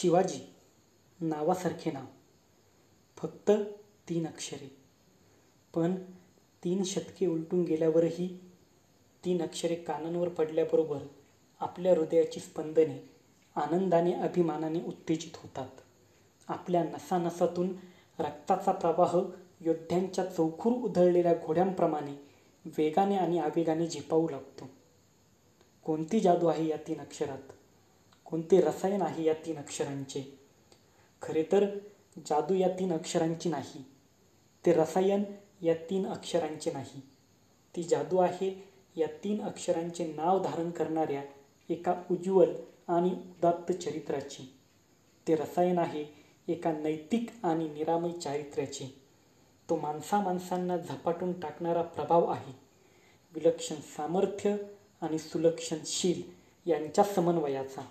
शिवाजी नावासारखे नाव. फक्त तीन अक्षरे. पण तीन शतके उलटून गेल्यावरही तीन अक्षरे कानांवर पडल्याबरोबर आपल्या हृदयाची स्पंदने आनंदाने अभिमानाने उत्तेजित होतात. आपल्या नसानसातून रक्ताचा प्रवाह योद्ध्यांच्या चौखूर उधळलेल्या घोड्यांप्रमाणे वेगाने आणि आवेगाने झेपावू लागतो. कोणती जादू आहे या तीन अक्षरात? कोणते रसायन आहे या तीन अक्षरांचे? खरे तर जादू या तीन अक्षरांची नाही. ते रसायन या तीन अक्षरांचे नाही. ती जादू आहे या तीन अक्षरांचे नाव धारण करणाऱ्या एका उज्ज्वल आणि उदात्त चरित्राची. ते रसायन आहे एका नैतिक आणि निरामय चारित्र्याचे. तो माणसा माणसांना झपाटून टाकणारा प्रभाव आहे. विलक्षण सामर्थ्य आणि सुलक्षणशील यांच्या समन्वयाचा.